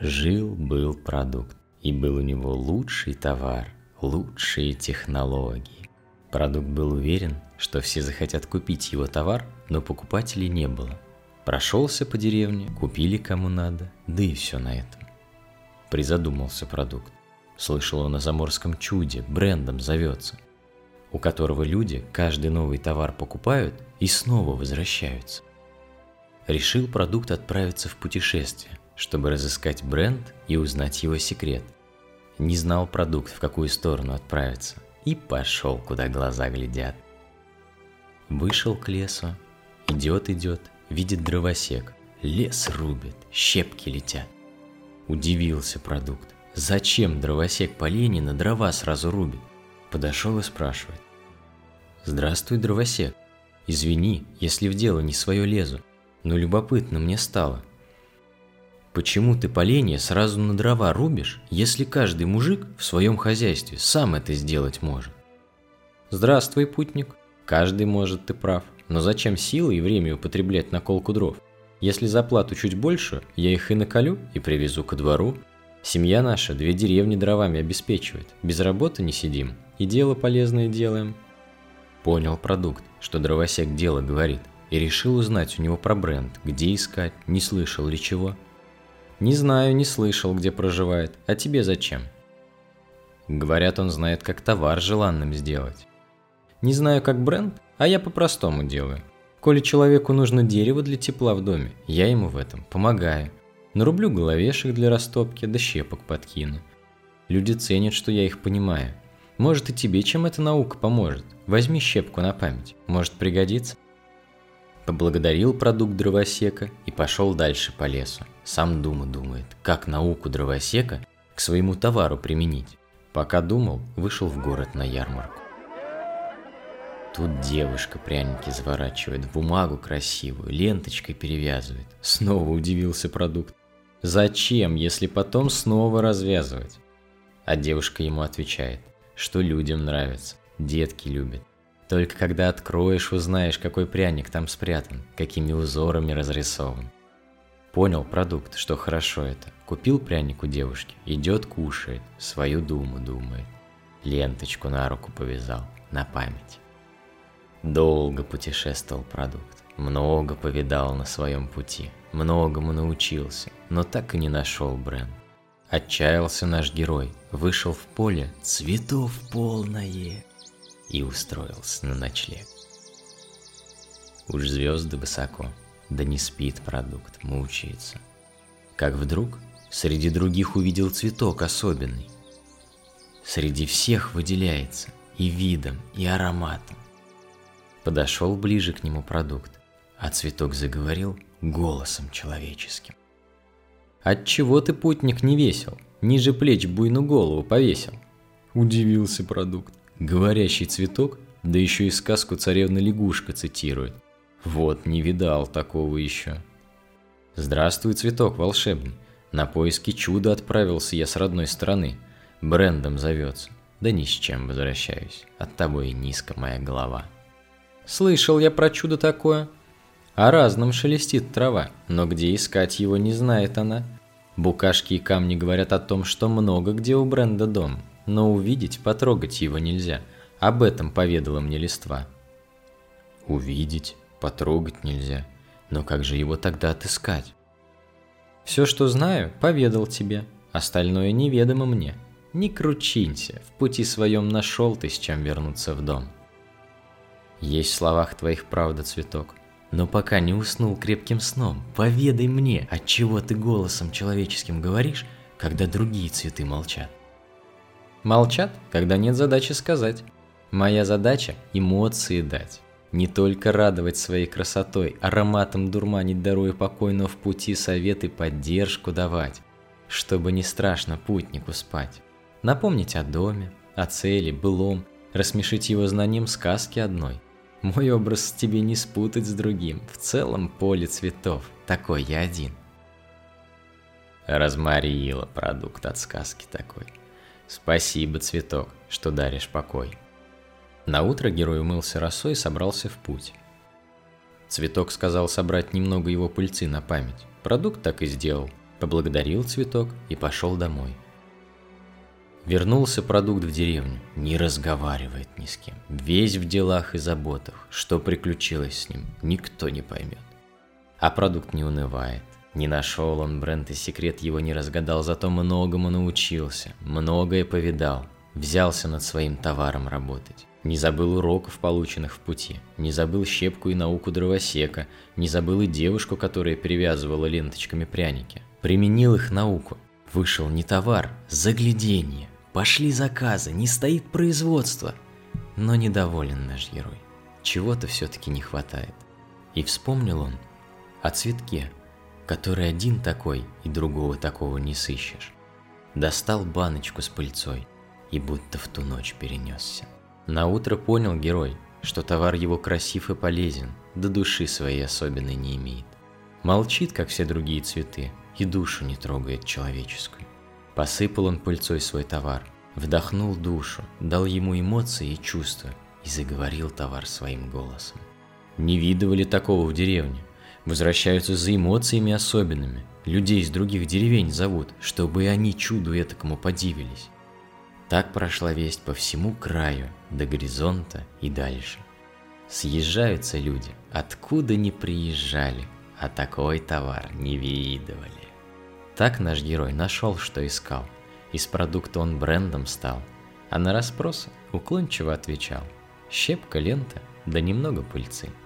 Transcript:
Жил-был продукт, и был у него лучший товар, лучшие технологии. Продукт был уверен, что все захотят купить его товар, но покупателей не было. Прошелся по деревне, купили кому надо, да и все на этом. Призадумался продукт. Слышал он о заморском чуде, брендом зовется, у которого люди каждый новый товар покупают и снова возвращаются. Решил продукт отправиться в путешествие, чтобы разыскать бренд и узнать его секрет. Не знал продукт, в какую сторону отправиться, и пошел, куда глаза глядят. Вышел к лесу, идет-идет, видит дровосек, лес рубит, щепки летят. Удивился продукт. Зачем дровосек по лени на дрова сразу рубит? Подошел и спрашивает. Здравствуй, дровосек. Извини, если в дело не свое лезу, но любопытно мне стало. Почему ты поленья сразу на дрова рубишь, если каждый мужик в своем хозяйстве сам это сделать может? Здравствуй, путник. Каждый может, ты прав. Но зачем силы и время употреблять на колку дров? Если заплату чуть больше, я их и наколю и привезу ко двору. Семья наша две деревни дровами обеспечивает. Без работы не сидим и дело полезное делаем. Понял продукт, что дровосек дело говорит, и решил узнать у него про бренд, где искать, не слышал ли чего. Не знаю, не слышал, где проживает. А тебе зачем? Говорят, он знает, как товар желанным сделать. Не знаю, как бренд, а я по-простому делаю. Коли человеку нужно дерево для тепла в доме, я ему в этом помогаю. Нарублю головешек для растопки, да щепок подкину. Люди ценят, что я их понимаю. Может и тебе чем эта наука поможет. Возьми щепку на память, может пригодится. Поблагодарил продукт дровосека и пошел дальше по лесу. Сам дума думает, как науку дровосека к своему товару применить. Пока думал, вышел в город на ярмарку. Тут девушка пряники заворачивает в бумагу красивую, ленточкой перевязывает. Снова удивился продукт. Зачем, если потом снова развязывать? А девушка ему отвечает, что людям нравится, детки любят. Только когда откроешь, узнаешь, какой пряник там спрятан, какими узорами разрисован. Понял продукт, что хорошо это. Купил пряник у девушки, идет кушает, свою думу думает. Ленточку на руку повязал, на память. Долго путешествовал продукт, много повидал на своем пути, многому научился, но так и не нашел бренд. Отчаялся наш герой, вышел в поле, цветов полное и устроился на ночлег. Уж звезды высоко, да не спит продукт, мучается. Как вдруг среди других увидел цветок особенный. Среди всех выделяется и видом, и ароматом. Подошел ближе к нему продукт, а цветок заговорил голосом человеческим. «Отчего ты, путник, не весел? Ниже плеч буйну голову повесил?» Удивился продукт. Говорящий цветок, да еще и сказку царевна лягушка цитирует. Вот, не видал такого еще. Здравствуй, цветок волшебный. На поиски чуда отправился я с родной стороны. Брендом зовется. Да ни с чем возвращаюсь. От тобой низко моя голова. Слышал я про чудо такое. О разном шелестит трава, но где искать его не знает она. Букашки и камни говорят о том, что много где у бренда дом но увидеть, потрогать его нельзя. Об этом поведала мне листва. Увидеть, потрогать нельзя. Но как же его тогда отыскать? Все, что знаю, поведал тебе. Остальное неведомо мне. Не кручинься, в пути своем нашел ты с чем вернуться в дом. Есть в словах твоих правда, цветок. Но пока не уснул крепким сном, поведай мне, от чего ты голосом человеческим говоришь, когда другие цветы молчат. Молчат, когда нет задачи сказать. Моя задача – эмоции дать. Не только радовать своей красотой, ароматом дурманить дорогу покойно в пути советы поддержку давать, чтобы не страшно путнику спать. Напомнить о доме, о цели, былом, рассмешить его знанием сказки одной. Мой образ тебе не спутать с другим, в целом поле цветов, такой я один. Размарила продукт от сказки такой. Спасибо, цветок, что даришь покой. На утро герой умылся росой и собрался в путь. Цветок сказал собрать немного его пыльцы на память. Продукт так и сделал. поблагодарил цветок и пошел домой. Вернулся продукт в деревню, не разговаривает ни с кем, весь в делах и заботах, что приключилось с ним, никто не поймет. А продукт не унывает, не нашел он бренд и секрет его не разгадал, зато многому научился, многое повидал, взялся над своим товаром работать. Не забыл уроков, полученных в пути, не забыл щепку и науку дровосека, не забыл и девушку, которая перевязывала ленточками пряники. Применил их науку. Вышел не товар, загляденье. Пошли заказы, не стоит производство. Но недоволен наш герой. Чего-то все-таки не хватает. И вспомнил он о цветке, который один такой и другого такого не сыщешь. Достал баночку с пыльцой и будто в ту ночь перенесся. На утро понял герой, что товар его красив и полезен, да души своей особенной не имеет. Молчит, как все другие цветы, и душу не трогает человеческую. Посыпал он пыльцой свой товар, вдохнул душу, дал ему эмоции и чувства, и заговорил товар своим голосом. Не видывали такого в деревне. Возвращаются за эмоциями особенными. Людей из других деревень зовут, чтобы и они чуду этакому подивились. Так прошла весть по всему краю, до горизонта и дальше. Съезжаются люди, откуда не приезжали, а такой товар не видывали. Так наш герой нашел, что искал. Из продукта он брендом стал, а на расспросы уклончиво отвечал. Щепка, лента, да немного пыльцы –